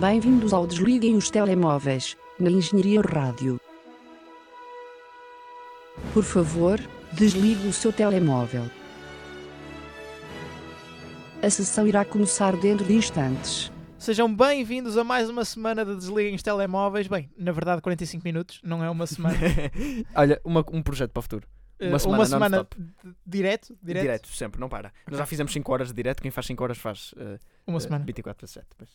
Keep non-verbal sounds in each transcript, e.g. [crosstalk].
Bem-vindos ao Desliguem os Telemóveis, na Engenharia Rádio. Por favor, desligue o seu telemóvel. A sessão irá começar dentro de instantes. Sejam bem-vindos a mais uma semana de Desliguem os Telemóveis. Bem, na verdade, 45 minutos, não é uma semana. [laughs] Olha, uma- um projeto para o futuro. Eh, Uma semana uma semana direto, direto, Direto. sempre, não para. Nós já fizemos 5 horas de direto, quem faz 5 horas faz eh, Uma eh, semana. 24 para 7. Pois.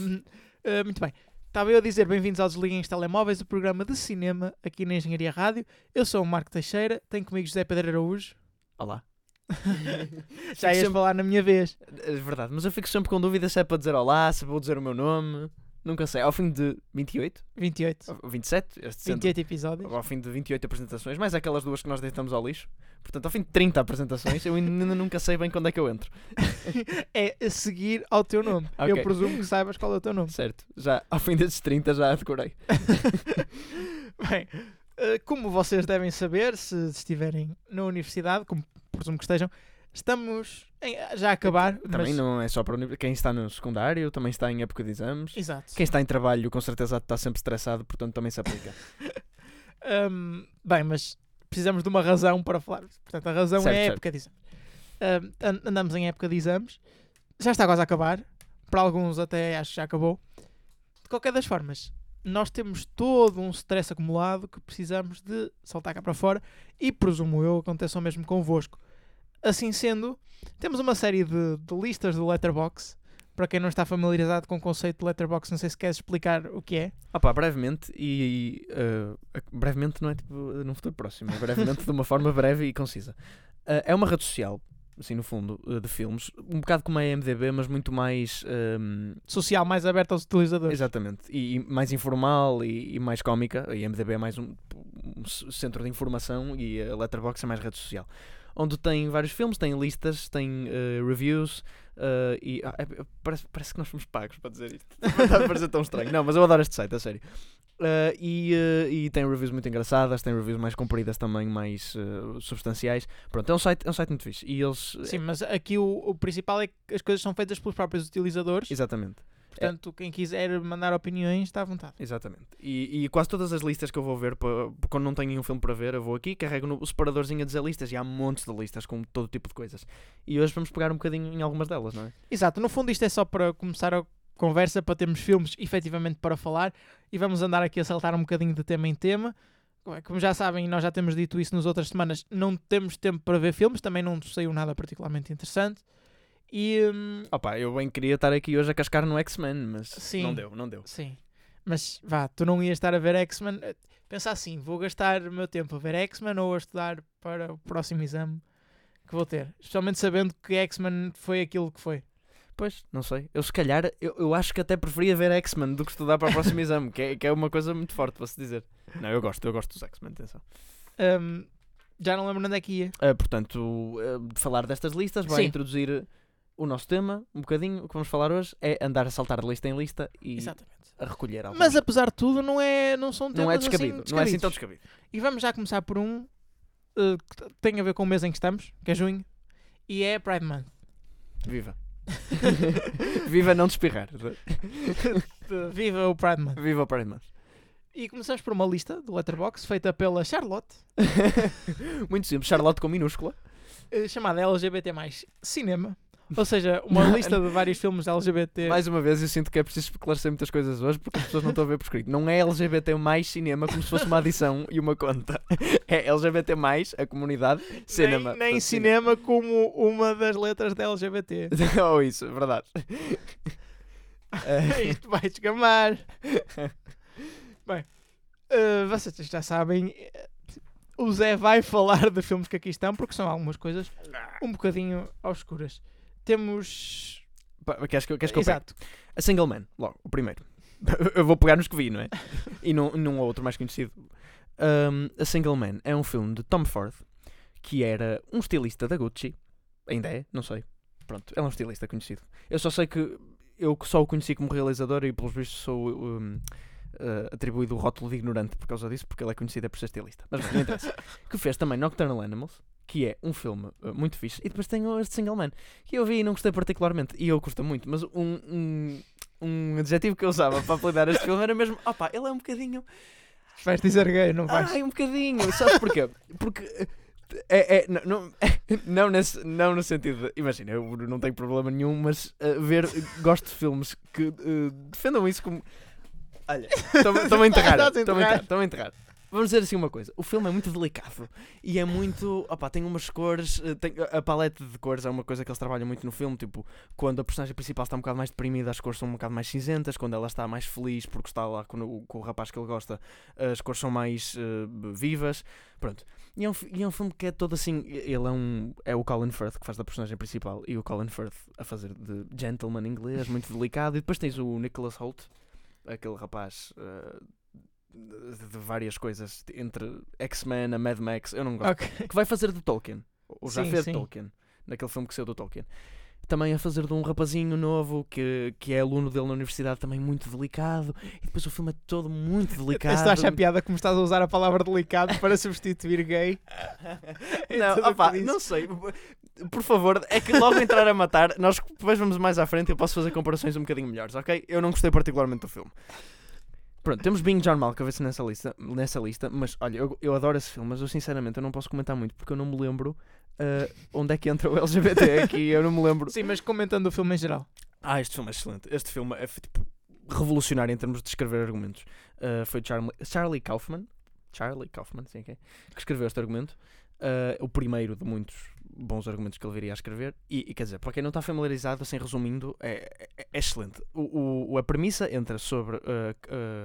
Hum, eh, muito bem. Estava eu a dizer bem-vindos ao Desliguem os Telemóveis, o programa de cinema aqui na Engenharia Rádio. Eu sou o Marco Teixeira, tenho comigo José Pedro Araújo. Olá. [laughs] Já ias sempre- falar na minha vez. É verdade, mas eu fico sempre com dúvida se é para dizer olá, se vou dizer o meu nome. Nunca sei. Ao fim de 28? 28. Ou 27? Este sendo- 28 episódios. Ao fim de 28 apresentações, mais aquelas duas que nós deitamos ao lixo. Portanto, ao fim de 30 apresentações, eu ainda nunca sei bem quando é que eu entro. [laughs] É a seguir ao teu nome. Eu Ok. presumo que saibas qual é o teu nome. Certo. Já ao fim desses 30 já a decorei. [laughs] Bem, eh, como vocês devem saber, se estiverem na universidade, como presumo que estejam, estamos em- já a acabar. Também mas- não é só para o nível- quem está no secundário, também está em época de exames. Exato. Quem está em trabalho, com certeza está sempre estressado, portanto também se aplica. [laughs] Hum, bem, mas precisamos de uma razão para falar. Portanto, a razão Certo, é a certo. época de exames. Hum, an- andamos em época de exames. Já está quase a acabar. Para alguns até acho que já acabou. De qualquer das formas, nós temos todo um stress acumulado que precisamos de saltar cá para fora e presumo eu aconteça o mesmo convosco. Assim sendo, temos uma série de, de listas do Letterbox. Para quem não está familiarizado com o conceito de Letterbox, não sei se queres explicar o que é. Opa, brevemente, e eh, brevemente não é tipo num futuro próximo, é brevemente de uma forma breve e concisa. Eh, é uma rede social, assim no fundo, eh, de filmes, um bocado como a IMDB, mas muito mais. ehm, Social mais aberto aos utilizadores. exatamente, e, e mais informal e, e mais cómica. A IMDB é mais um, um centro de informação e a Letterboxd é mais rede social. Onde tem vários filmes, tem listas, tem eh, reviews eh, e ah, é- é- parece, parece que nós fomos pagos para dizer isto. Está a parecer tão estranho. Não, mas eu adoro este site, a sério. Eh, e, eh, e tem reviews muito engraçadas, tem reviews mais compridas também, mais eh, substanciais. Pronto, é um site, é um site muito fixe. E eles. Sim, mas aqui o, o principal é que as coisas são feitas pelos próprios utilizadores. Exatamente. Portanto, quem quiser mandar opiniões está à vontade. Exatamente. E, e quase todas as listas que eu vou ver, pa- quando não tenho nenhum filme para ver, eu vou aqui, carrego no o separadorzinho a dizer listas e há montes de listas com todo tipo de coisas. E hoje vamos pegar um bocadinho em algumas delas, não é? Exato, no fundo isto é só para começar a conversa, para termos filmes efetivamente para falar e vamos andar aqui a saltar um bocadinho de tema em tema. Como já sabem, nós já temos dito isso nas outras semanas, não temos tempo para ver filmes, também não saiu nada particularmente interessante. E hum, Opa, eu bem queria estar aqui hoje a cascar no X-Men, mas Sim. não deu, não deu. Sim. Mas vá, tu não ias estar a ver X-Men. eh, Pensa assim, vou gastar o meu tempo a ver X-Men ou a estudar para o próximo exame que vou ter. Especialmente sabendo que X-Men foi aquilo que foi. Pois, não sei. Eu se calhar, eu, eu acho que até preferia ver X-Men do que estudar para o próximo exame, que é, que é uma coisa muito forte para se dizer. Não, eu gosto, eu gosto dos X-Men, atenção. Hum, já não lembro onde é que ia. Ah, portanto, ah, de falar destas listas, vai Sim. introduzir o nosso tema, um bocadinho. O que vamos falar hoje é andar a saltar de lista em lista e Exatamente. a recolher alguns. Mas apesar de tudo, não, é, não são temas não é descabido, assim não é assim tão descabido. E vamos já começar por um eh, que tem a ver com o mês em que estamos, que é junho, e é Pride Month. Viva. [laughs] Viva não despirrar. De- Viva o Pride Month. Viva o Pride Month. E começamos por uma lista do Letterboxd feita pela Charlotte, [laughs] Muito simples. Charlotte com minúscula. eh, chamada LGBT Cinema. Ou seja, uma lista de vários filmes LGBT. Mais uma vez, eu sinto que é preciso esclarecer muitas coisas hoje porque as pessoas não estão a ver por escrito. Não é LGBT mais cinema como se fosse uma adição e uma conta. [laughs] É LGBT mais a comunidade cinema. Nem, nem cinema como uma das letras da LGBT. [laughs] Ou isso, [laughs] é verdade. Eh, Isto vai descamar. Bem, eh, vocês já sabem, eh, o Zé vai falar de filmes que aqui estão, porque são algumas coisas um bocadinho obscuras. Temos. pá, queres que, queres que eu pegue? Exato. A Single Man, logo, o primeiro. [laughs] Eu vou pegar nos que vi, não é? E num, num outro mais conhecido. Um, a Single Man é um filme de Tom Ford, que era um estilista da Gucci. Ainda é, não sei. Pronto, é um estilista conhecido. Eu só sei que eu só o conheci como realizador e pelos vistos sou um, uh, atribuído o rótulo de ignorante por causa disso, porque ele é conhecido é por ser estilista. Mas não interessa. [laughs] que fez também Nocturnal Animals, que é um filme uh, muito fixe, e depois tem o- este Single Man, que eu vi e não gostei particularmente, e eu custa muito, mas um, um, um adjetivo que eu usava para apelidar este filme era mesmo, opá, ele é um bocadinho. Vais dizer gay, não vais? Ai, um bocadinho. Sabes porquê? Porque. eh, É, é, não, não, [laughs] não, nesse, não no sentido de. Imagina, eu não tenho problema nenhum, mas eh, ver. Gosto de filmes que eh, defendam isso como. Olha, estão-me a enterrar. [laughs] Estão-me a enterrar. Vamos dizer assim uma coisa: o filme é muito delicado e é muito. Opá, tem umas cores. eh, Tem, a paleta de cores é uma coisa que eles trabalham muito no filme. Tipo, quando a personagem principal está um bocado mais deprimida, as cores são um bocado mais cinzentas. Quando ela está mais feliz porque está lá com, o- com o rapaz que ele gosta, as cores são mais eh, vivas. Pronto. E é, um, e é um filme que é todo assim. Ele é um. É o Colin Firth que faz da personagem principal e o Colin Firth a fazer de gentleman inglês, muito delicado. E depois tens o Nicholas Holt, aquele rapaz. eh, de, várias coisas entre X-Men, a Mad Max, eu não gosto Ok. que vai fazer de Tolkien. Ou já Sim, fez sim. Tolkien. Naquele filme que saiu do Tolkien. Também a fazer de um rapazinho novo que, que é aluno dele na universidade, também muito delicado. E depois o filme é todo muito [laughs] delicado. Estou a achar piada como estás a usar a palavra delicado para substituir gay. [laughs] não, opá, por isso. não sei. Por favor, é que logo entrar a matar, nós depois vamos mais à frente e eu posso fazer comparações um bocadinho melhores, ok? Eu não gostei particularmente do filme. Pronto, temos Bing John Malkovich nessa lista, nessa lista mas olha, eu, eu adoro esse filme, mas eu sinceramente eu não posso comentar muito porque eu não me lembro ah, onde é que entra o LGBT aqui, eu não me lembro. Sim, mas comentando o filme em geral. Ah, este filme é excelente. Este filme é tipo, revolucionário em termos de escrever argumentos. Uh, foi Charlie, Charlie Kaufman, Charlie Kaufman, sim, ok, que escreveu este argumento. Uh, o primeiro de muitos bons argumentos que ele viria a escrever. E, e, quer dizer, para quem não está familiarizado, assim resumindo, é, é- é excelente. O, o- a premissa entra sobre uh,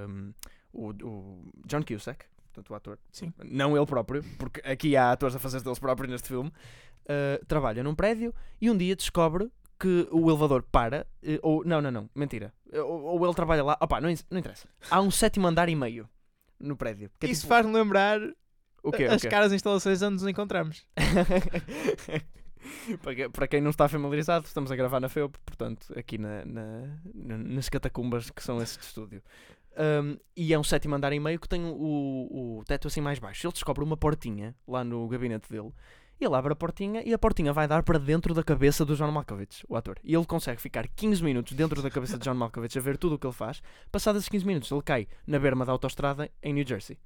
um, o, o John Cusack, portanto o ator, Sim. não ele próprio, porque aqui há atores a fazer deles próprios neste filme. uh, trabalha num prédio e um dia descobre que o elevador para, ou não, não, não, mentira, ou, ou ele trabalha lá, opá, não, não interessa. Há um sétimo andar e meio no prédio. que é Isso tipo- faz-me lembrar o quê, o as quê? caras instalações onde nos encontramos. [laughs] para, que- para quem não está familiarizado, estamos a gravar na FEUP, portanto, aqui na, na- na- nas catacumbas que são esse de estúdio. Um, e é um sétimo andar e meio que tem o, o teto assim mais baixo. Ele descobre uma portinha lá no gabinete dele. Ele abre a portinha e a portinha vai dar para dentro da cabeça do John Malkovich, o ator. E ele consegue ficar 15 minutos dentro da cabeça de John Malkovich a ver tudo o que ele faz. Passados esses 15 minutos, ele cai na berma da autostrada em New Jersey.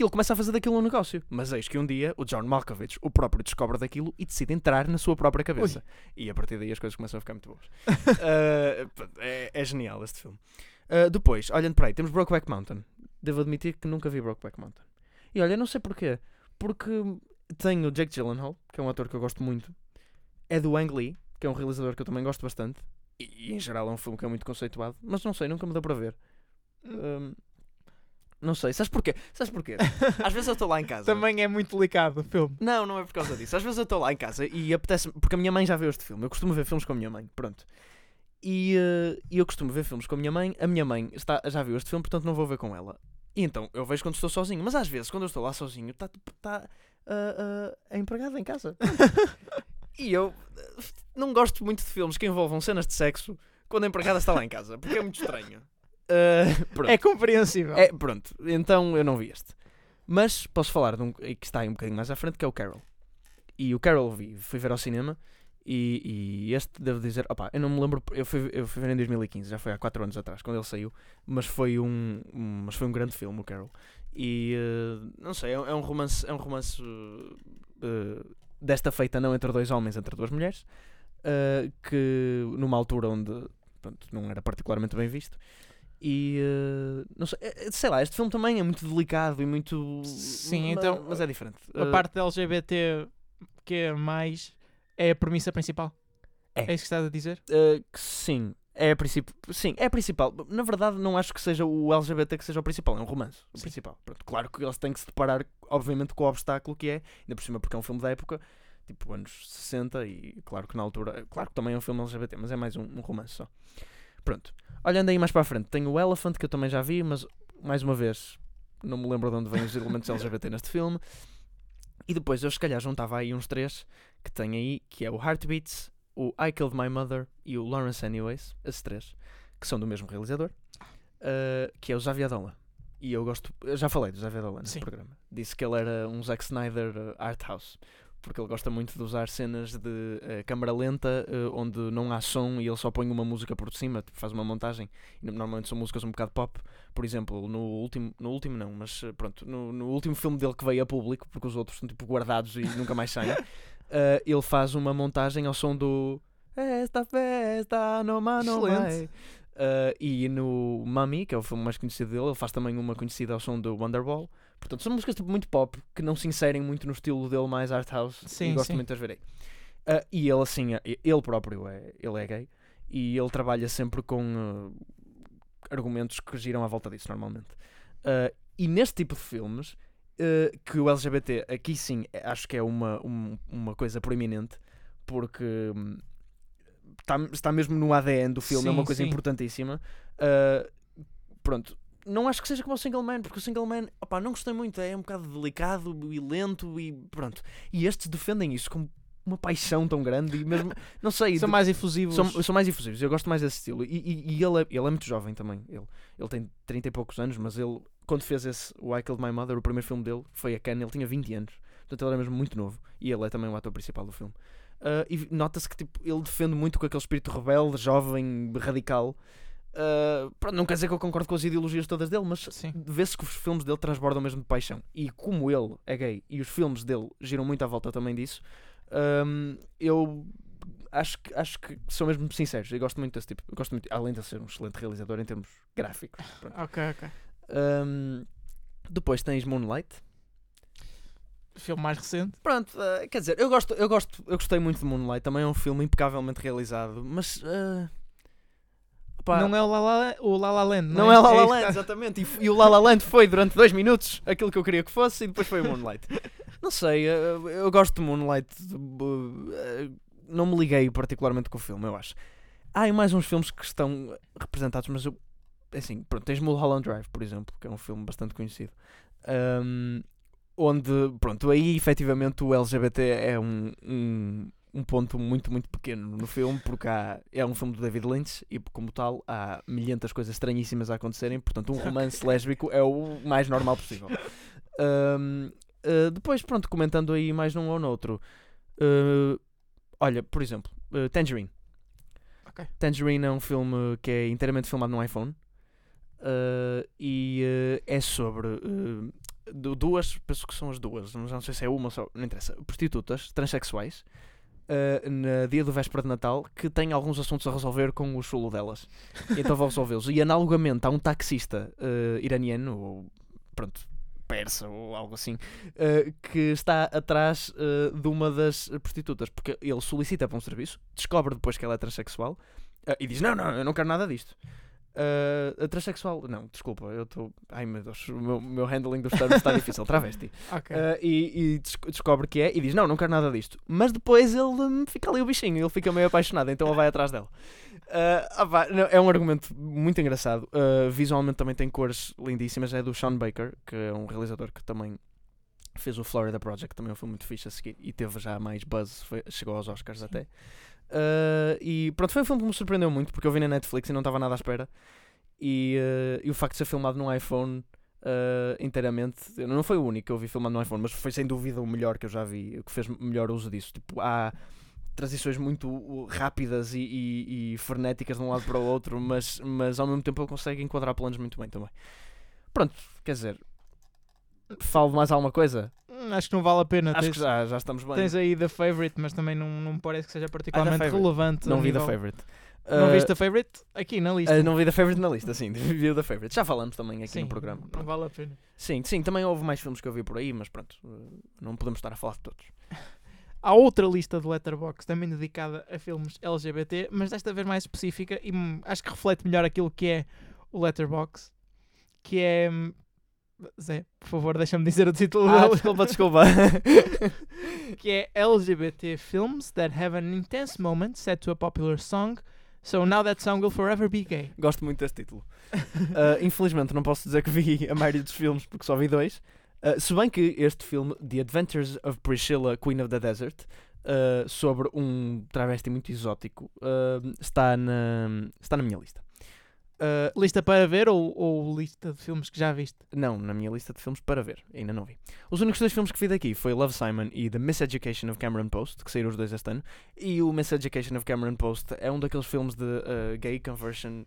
E ele começa a fazer daquilo um negócio. Mas eis que um dia o John Malkovich, o próprio, descobre daquilo e decide entrar na sua própria cabeça. E a partir daí as coisas começam a ficar muito boas. Uh, [laughs] é, é genial este filme. Uh, depois, olhando para aí, temos Brokeback Mountain. Devo admitir que nunca vi Brokeback Mountain. E olha, não sei porquê. Porque tem o Jake Gyllenhaal, que é um ator que eu gosto muito. É do Ang Lee, que é um realizador que eu também gosto bastante. E, e, em geral é um filme que é muito conceituado. Mas não sei, nunca me deu para ver. Um, não sei, sabes porquê? Sabes porquê? [laughs] Às vezes eu estou lá em casa. Também é muito delicado o filme. Não, não é por causa disso. Às vezes eu estou lá em casa e apetece porque a minha mãe já viu este filme. Eu costumo ver filmes com a minha mãe, pronto. E, e eu costumo ver filmes com a minha mãe. A minha mãe está, já viu este filme, portanto não vou ver com ela. E então eu vejo quando estou sozinho. Mas às vezes, quando eu estou lá sozinho, está tá, ah, ah, a empregada em casa. [laughs] e eu eh, não gosto muito de filmes que envolvam cenas de sexo quando a empregada está lá em casa, porque é muito estranho. Pronto. É compreensível. É, pronto, então eu não vi este. Mas posso falar de um que está aí um bocadinho mais à frente, que é o Carol. E o Carol vi, fui ver ao cinema e, e este devo dizer, opá, eu não me lembro, eu fui, eu fui ver em 2015, já foi há 4 anos atrás, quando ele saiu, mas foi um, um- mas foi um grande filme, o Carol. E eh, não sei, é, é um romance, é um romance eh, desta feita não entre dois homens, entre duas mulheres, que numa altura onde pronto, não era particularmente bem visto. E eh, não sei, eh, sei lá, este filme também é muito delicado e muito. Sim, então, Mas é diferente. A Eh, parte da LGBT que é mais é a premissa principal. É. É isso que estás a dizer? eh, que sim, é a principal. Sim, é a principal. Na verdade, não acho que seja o LGBT que seja o principal, é um romance. O Sim. principal. Pronto, claro que eles têm que se deparar, obviamente, com o obstáculo que é, ainda por cima porque é um filme da época, tipo anos 60, e claro que na altura. Claro que também é um filme LGBT, mas é mais um, um romance só. Pronto. Olhando aí mais para a frente, tem o Elephant, que eu também já vi, mas mais uma vez não me lembro de onde vêm os elementos [laughs] LGBT neste filme. E depois eu se calhar juntava aí uns três que tem aí, que é o Heartbeats, o I Killed My Mother e o Lawrence Anyways, esses três, que são do mesmo realizador, uh, que é o Xavier Dolan. E eu gosto, eu já falei do Xavier Dolan Sim. programa. Disse que ele era um Zack Snyder uh, art house. Porque ele gosta muito de usar cenas de eh, câmara lenta, eh, onde não há som e ele só põe uma música por cima, tipo, faz uma montagem. E normalmente são músicas um bocado pop. Por exemplo, no último, no último não, mas eh, pronto, no, no último filme dele que veio a público, porque os outros são tipo guardados e nunca mais saem, [laughs] eh, ele faz uma montagem ao som do Esta festa no mano. Uh, e no Mummy, que é o filme mais conhecido dele, ele faz também uma conhecida ao som do Wonderwall. Portanto, são músicas tipo, muito pop que não se inserem muito no estilo dele mais art house. Sim, e gosto sim. muito de as ver aí. Uh, e ele, assim, é- ele próprio é, ele é gay e ele trabalha sempre com uh, argumentos que giram à volta disso, normalmente. Uh, e neste tipo de filmes, que o LGBT aqui sim é- acho que é uma, um- uma coisa proeminente, porque hum, está, está mesmo no ADN do filme, é uma Sim, coisa sim. importantíssima. Pronto, não acho que seja como o Single Man, porque o Single Man, opá, não gostei muito, é um bocado delicado e lento e pronto. E estes defendem isso com uma paixão tão grande e mesmo, [laughs] não sei, São mais efusivos. são, são mais efusivos, eu gosto mais desse estilo. E, e- e ele, é, ele é muito jovem também. Ele, ele tem 30 e poucos anos, mas ele, quando fez esse Why I Killed My Mother, o primeiro filme dele foi a Cannes, ele tinha 20 anos. Portanto, ele era mesmo muito novo. E ele é também o ator principal do filme. Ah, e nota-se que tipo, ele defende muito com aquele espírito rebelde, jovem, radical. Ah, pronto, não quer dizer que eu concordo com as ideologias todas dele, mas vê-se que os filmes dele transbordam mesmo de paixão. E como ele é gay e os filmes dele giram muito à volta também disso, hum, eu acho que, acho que são mesmo sinceros. Eu gosto muito desse tipo. Eu gosto muito, além de ser um excelente realizador em termos gráficos. Pronto. Ok, ok. Hum, depois tens Moonlight. Filme mais recente. Pronto, ah, quer dizer, eu gosto, eu gosto, eu gostei muito de Moonlight. Também é um filme impecavelmente realizado, mas ah, opá, Não é o La La, o La La Land. Não é La La isso que Land, exatamente. E, f- e o La La Land foi durante dois minutos aquilo que eu queria que fosse e depois foi o Moonlight. [laughs] Não sei, eu, eu gosto de Moonlight. eh, Não me liguei particularmente com o filme, eu acho. Há aí mais uns filmes que estão representados, mas eu. Assim, pronto, tens Mulholland Drive, por exemplo, que é um filme bastante conhecido. Ahm, onde, pronto, aí efetivamente o LGBT é um, um, um ponto muito, muito pequeno no filme, porque há, é um filme do David Lynch e, como tal, há milhentas coisas estranhíssimas a acontecerem. Portanto, um [laughs] romance lésbico é o mais normal possível. Ahm, ah, depois, pronto, comentando aí mais num ou noutro. ah, olha, por exemplo, ah, Tangerine. Ok. Tangerine é um filme que é inteiramente filmado no iPhone. e é sobre du- duas, penso que são as duas, mas não sei se é uma só, não interessa, prostitutas transexuais ah, na dia do véspera de Natal que têm alguns assuntos a resolver com o chulo delas. Então vão resolvê-los. E analogamente há um taxista ah, iraniano, ou pronto, persa ou algo assim, ah, que está atrás ah, de uma das prostitutas, porque ele solicita para um serviço, descobre depois que ela é transexual ah, e diz: Não, não, eu não quero nada disto. Ah, a transexual, não, desculpa, eu estou. Ai meu Deus, o meu, meu handling dos termos está difícil. Travesti. [laughs] Ok. Uh, e, e des- descobre que é e diz: Não, não quero nada disto. Mas depois ele hum, fica ali o bichinho, ele fica meio apaixonado, então ele vai atrás dela. Uh, ah pá, não, é um argumento muito engraçado. Uh, visualmente também tem cores lindíssimas. É do Sean Baker, que é um realizador que também fez o Florida Project, também foi muito fixe a seguir e teve já mais buzz, foi- chegou aos Oscars Sim. até. Uh, e pronto, foi um filme que me surpreendeu muito porque eu vi na Netflix e não estava nada à espera. E, uh, e o facto de ser filmado num iPhone uh, inteiramente, não foi o único que eu vi filmado no iPhone, mas foi sem dúvida o melhor que eu já vi, o que fez melhor uso disso. Tipo, há transições muito uh, rápidas e, e- e frenéticas de um lado para o outro, mas, mas ao mesmo tempo ele consegue enquadrar planos muito bem também. Pronto, quer dizer, falo mais alguma coisa? Hum, Acho que não vale a pena. Acho tens, que já, já estamos bem. tens aí The Favorite, mas também não, não me parece que seja particularmente Favorite. relevante. a não vi The Favorite. Não Uh, viste The Favorite? Aqui na lista. uh, não vi The Favorite na lista, sim, [laughs] vi The Favorite. Já falamos também aqui Sim, no programa. Não vale a pena. Sim, sim, também houve mais filmes que eu vi por aí, mas pronto, uh, não podemos estar a falar de todos. [laughs] Há outra lista de Letterboxd também dedicada a filmes LGBT, mas desta vez mais específica e hum, acho que reflete melhor aquilo que é o Letterboxd, que é... Zé, por favor, deixa-me dizer o título Ah, dele. desculpa, desculpa. [laughs] que é LGBT films that have an intense moment set to a popular song, so now that song will forever be gay. Gosto muito desse título. Uh, [laughs] infelizmente não posso dizer que vi a maioria dos filmes porque só vi dois. Uh, se bem que este filme, The Adventures of Priscilla, Queen of the Desert, uh, sobre um travesti muito exótico, está, na, está na minha lista. Uh, Lista para ver ou, ou lista de filmes que já viste? não, na minha lista de filmes para ver, ainda não vi. Os únicos dois filmes que vi daqui foi Love Simon e The Miseducation of Cameron Post, que saíram os dois este ano. E o Miseducation of Cameron Post é um daqueles filmes de uh, gay conversion.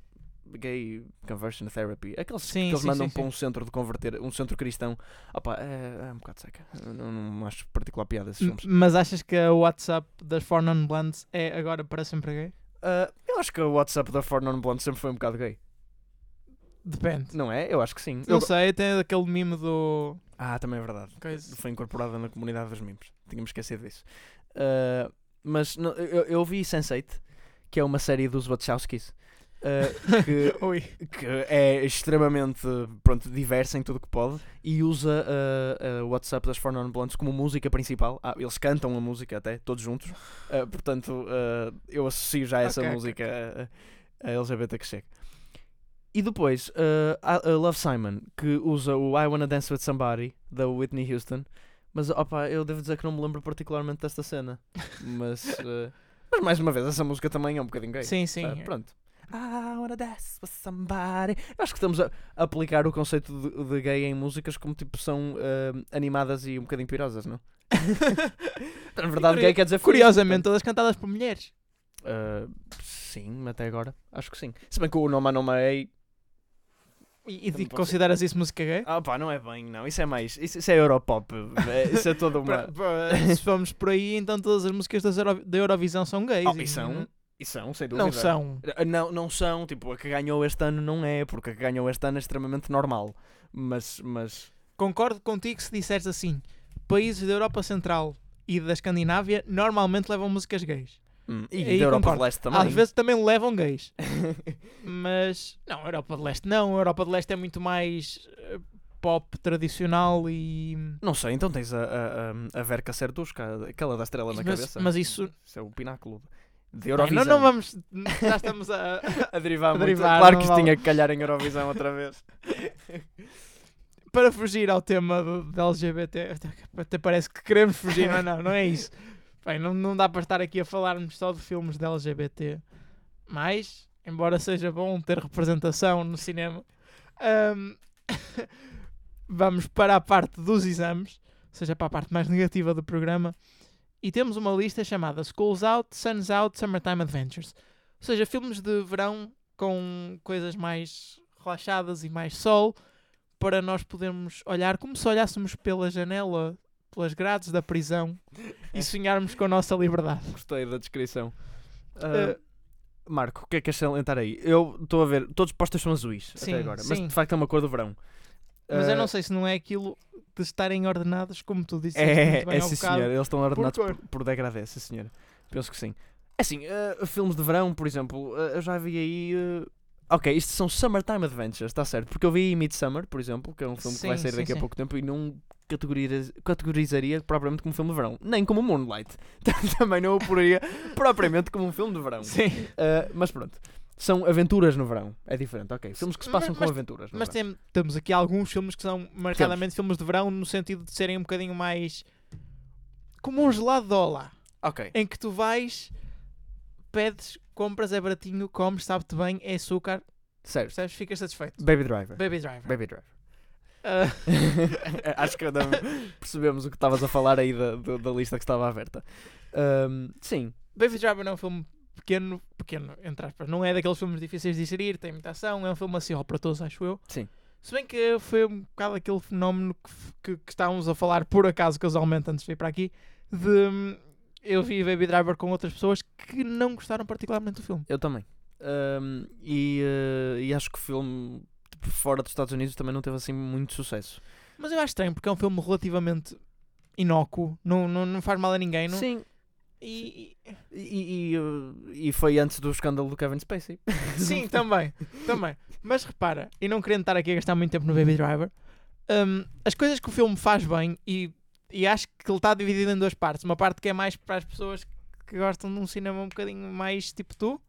Gay conversion therapy. Aqueles Sim, que eles sim, mandam sim, para um centro de converter, um centro cristão. Opa, é, é um bocado seca. Não, não acho particular piada esses filmes. Mas achas que o WhatsApp das Four Non Blondes é agora para sempre gay? Uh, eu acho que o WhatsApp da For Non Blonde sempre foi um bocado gay. Depende. Não é? Eu acho que sim. Não Eu- sei, tem aquele mimo do. Ah, também é verdade. Coisa. Foi incorporada na comunidade dos memes. Tínhamos esquecido disso. Uh, mas não, eu, eu vi Sense8, que é uma série dos Wachowskis. Uh, que, [laughs] que é extremamente pronto, diversa em tudo que pode e usa uh, uh, o WhatsApp das Four Non Blondes como música principal. Ah, eles cantam a música até, todos juntos. Portanto, eu associo já essa Ok, ok, música a, a LGBT que chega. E depois, Love Simon, que usa o I Wanna Dance With Somebody, da Whitney Houston. Mas, opa, eu devo dizer que não me lembro particularmente desta cena. Mas, mas mais uma vez, essa música também é um bocadinho gay. Sim, sim. Ah, pronto. I wanna dance with somebody. Eu acho que estamos a aplicar o conceito de, de gay em músicas como tipo são uh, animadas e um bocadinho pirosas, não? [laughs] Na verdade, gay quer dizer Curiosamente, todas cantadas por mulheres. Uh, sim, até agora. Acho que sim. Se bem que o Noma Noma é. E, e consideras isso música gay? Ah, pá, não é bem, não. Isso é mais. Isso, isso é Europop. É- isso é toda uma. [laughs] Se formos por aí, então todas as músicas das Euro- da Eurovisão são gays. Oh, e são, e são, sem dúvida. Não são. Uh, Não, não são, tipo, a que ganhou este ano não é, porque a que ganhou este ano é extremamente normal. Mas, mas Concordo contigo se disseres assim: países da Europa Central e da Escandinávia normalmente levam músicas gays. Hum, e Aí da Europa concordo. de Leste também. Às vezes também levam gays. [laughs] Mas não, a Europa de Leste não. A Europa de Leste é muito mais eh, pop tradicional e. Não sei, então tens a, a, a, Verka Serdushka, aquela da estrela na mas, cabeça. mas isso. Isso é o pináculo de Eurovisão. não, não vamos. Já estamos a. a derivar a derivar, claro que isto vale. tinha que calhar em Eurovisão outra vez. para fugir ao tema do, da LGBT, até, parece que queremos fugir, mas não, não é isso. Bem, não, não dá para estar aqui a falarmos só de filmes da LGBT, mas, embora seja bom ter representação no cinema, ahm, [laughs] vamos para a parte dos exames, ou seja, para a parte mais negativa do programa, e temos uma lista chamada Schools Out, Suns Out, Summertime Adventures. Ou seja, filmes de verão com coisas mais relaxadas e mais sol, para nós podermos olhar como se olhássemos pela janela, pelas grades da prisão e sonharmos com a nossa liberdade. Gostei da descrição. Ah, Marco, o que é que queres salientar aí? Eu estou a ver, todos os postas são azuis Sim, até agora, mas sim. de facto é uma cor do verão. Mas eu Ah, não sei se não é aquilo de estarem ordenados, como tu disseste É, muito bem é ao sim senhor, eles estão ordenados cor. por, por degradê, sim senhor. Penso que sim. É assim, eh, filmes de verão, por exemplo, eh, eu já vi aí. eh, Ok, isto são Summertime Adventures, está certo? Porque eu vi aí Midsummer, por exemplo, que é um filme que vai Sim, sair sim, daqui a sim. pouco tempo e não categoriza- categorizaria propriamente como filme de verão, nem como Moonlight. [laughs] Também não o poria [laughs] propriamente como um filme de verão. Sim, mas pronto, são aventuras no verão, é diferente, ok. Filmes que se passam Mas- com mas- aventuras mas tem- temos aqui alguns filmes que são marcadamente filmes de verão, no sentido de serem um bocadinho mais como um gelado de Olá, Ok, em que tu vais, pedes, compras, é baratinho, comes, sabe-te bem, é açúcar, certo. percebes? Ficas satisfeito. Baby Driver. Baby Driver. Baby Driver. Ah, [laughs] Acho que [laughs] percebemos o que estavas a falar aí da, da, da lista que estava aberta. Ahm, sim, Baby Driver é um filme pequeno, pequeno, entre aspas, não é daqueles filmes difíceis de digerir, tem muita ação, é um filme assim, ó, para todos, acho eu. Sim. Se bem que foi um bocado aquele fenómeno que, que, que estávamos a falar, por acaso, casualmente, antes de vir para aqui, de hum, eu vi Baby Driver com outras pessoas que não gostaram particularmente do filme. eu também. Ahm, e, eh, e acho que o filme tipo, fora dos Estados Unidos também não teve assim muito sucesso. Mas eu acho estranho, porque é um filme relativamente inócuo, não, não, não faz mal a ninguém, não? Sim. E, e- E, e, foi antes do escândalo do Kevin Spacey. [laughs] Sim, também, também. Mas repara, e não querendo estar aqui a gastar muito tempo no Baby Driver, hum, as coisas que o filme faz bem, e, e acho que ele está dividido em duas partes. Uma parte que é mais para as pessoas que gostam de um cinema um bocadinho mais tipo tu,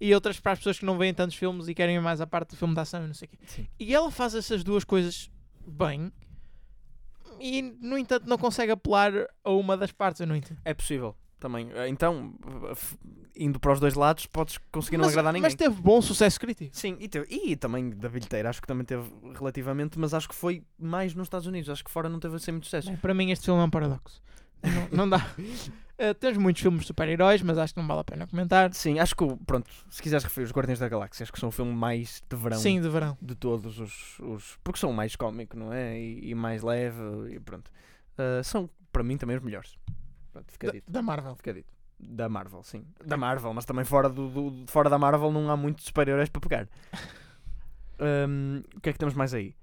e outras para as pessoas que não veem tantos filmes e querem mais a parte do filme de ação e não sei o quê. Sim. E ela faz essas duas coisas bem, e no entanto não consegue apelar a uma das partes, eu não entendo. É possível. Também. Eh, Então, indo para os dois lados, podes conseguir não mas, agradar ninguém. mas teve bom sucesso crítico. Sim, e, teve- e também da bilheteira, acho que também teve relativamente, mas acho que foi mais nos Estados Unidos. Acho que fora não teve assim muito sucesso. Bem, para mim este filme é um paradoxo. Não, não dá. [laughs] Eh, temos muitos filmes de super-heróis, mas acho que não vale a pena comentar. Sim, acho que, pronto, se quiseres referir os Guardiões da Galáxia, acho que são o filme mais de verão Sim, de verão. de todos os, os. Porque são mais cómico, não é? E, e mais leve, e pronto. Ah, são, para mim, também os melhores. Pronto, fica Da, dito. da Marvel. Fica dito. Da Marvel, sim. Da Marvel, mas também fora, do, do- fora da Marvel não há muitos super-heróis para pegar. [laughs] Ahm, o que é que temos mais aí?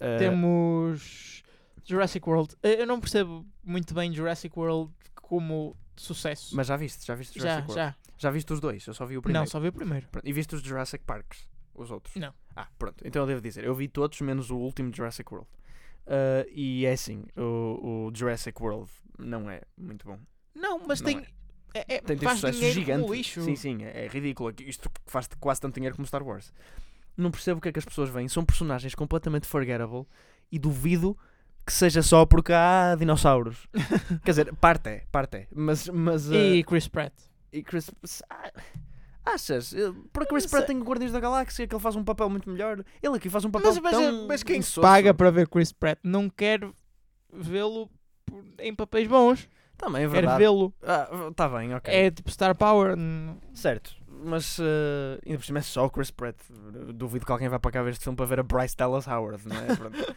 Ah, Temos Jurassic World. Eh, Eu não percebo muito bem Jurassic World como sucesso. Mas já viste, já viste já, Jurassic World? já. Já viste os dois? Eu só vi o primeiro. Não, só vi o primeiro. Pronto, E viste os Jurassic Parks? Os outros? Não. Ah, pronto. Então eu devo dizer, eu vi todos menos o último Jurassic World. Ah, e é assim, o, o Jurassic World não é muito bom. Não, mas Não tem. é. É, é, Tem, faz sucesso gigante. lixo. Sim, sim, é, é ridículo. Isto faz quase tanto dinheiro como Star Wars. Não percebo o que é que as pessoas veem. São personagens completamente forgettable e duvido que seja só porque há dinossauros. [laughs] Quer dizer, parte é, parte é. Mas, mas E ah, Chris Pratt. e Chris. ah, Achas? Eh, Porque Chris Pratt tem o Guardiões da Galáxia, que ele faz um papel muito melhor. Ele aqui faz um papel Mas, mas, tão mas quem insosso. paga para ver Chris Pratt não quer vê-lo em papéis bons. Também é verdade. vê-lo. Ah, tá bem, ok. É tipo Star Power. Certo. Mas eh, ainda por cima é só o Chris Pratt. Duvido que alguém vá para cá ver este filme para ver a Bryce Dallas Howard, não é? [laughs]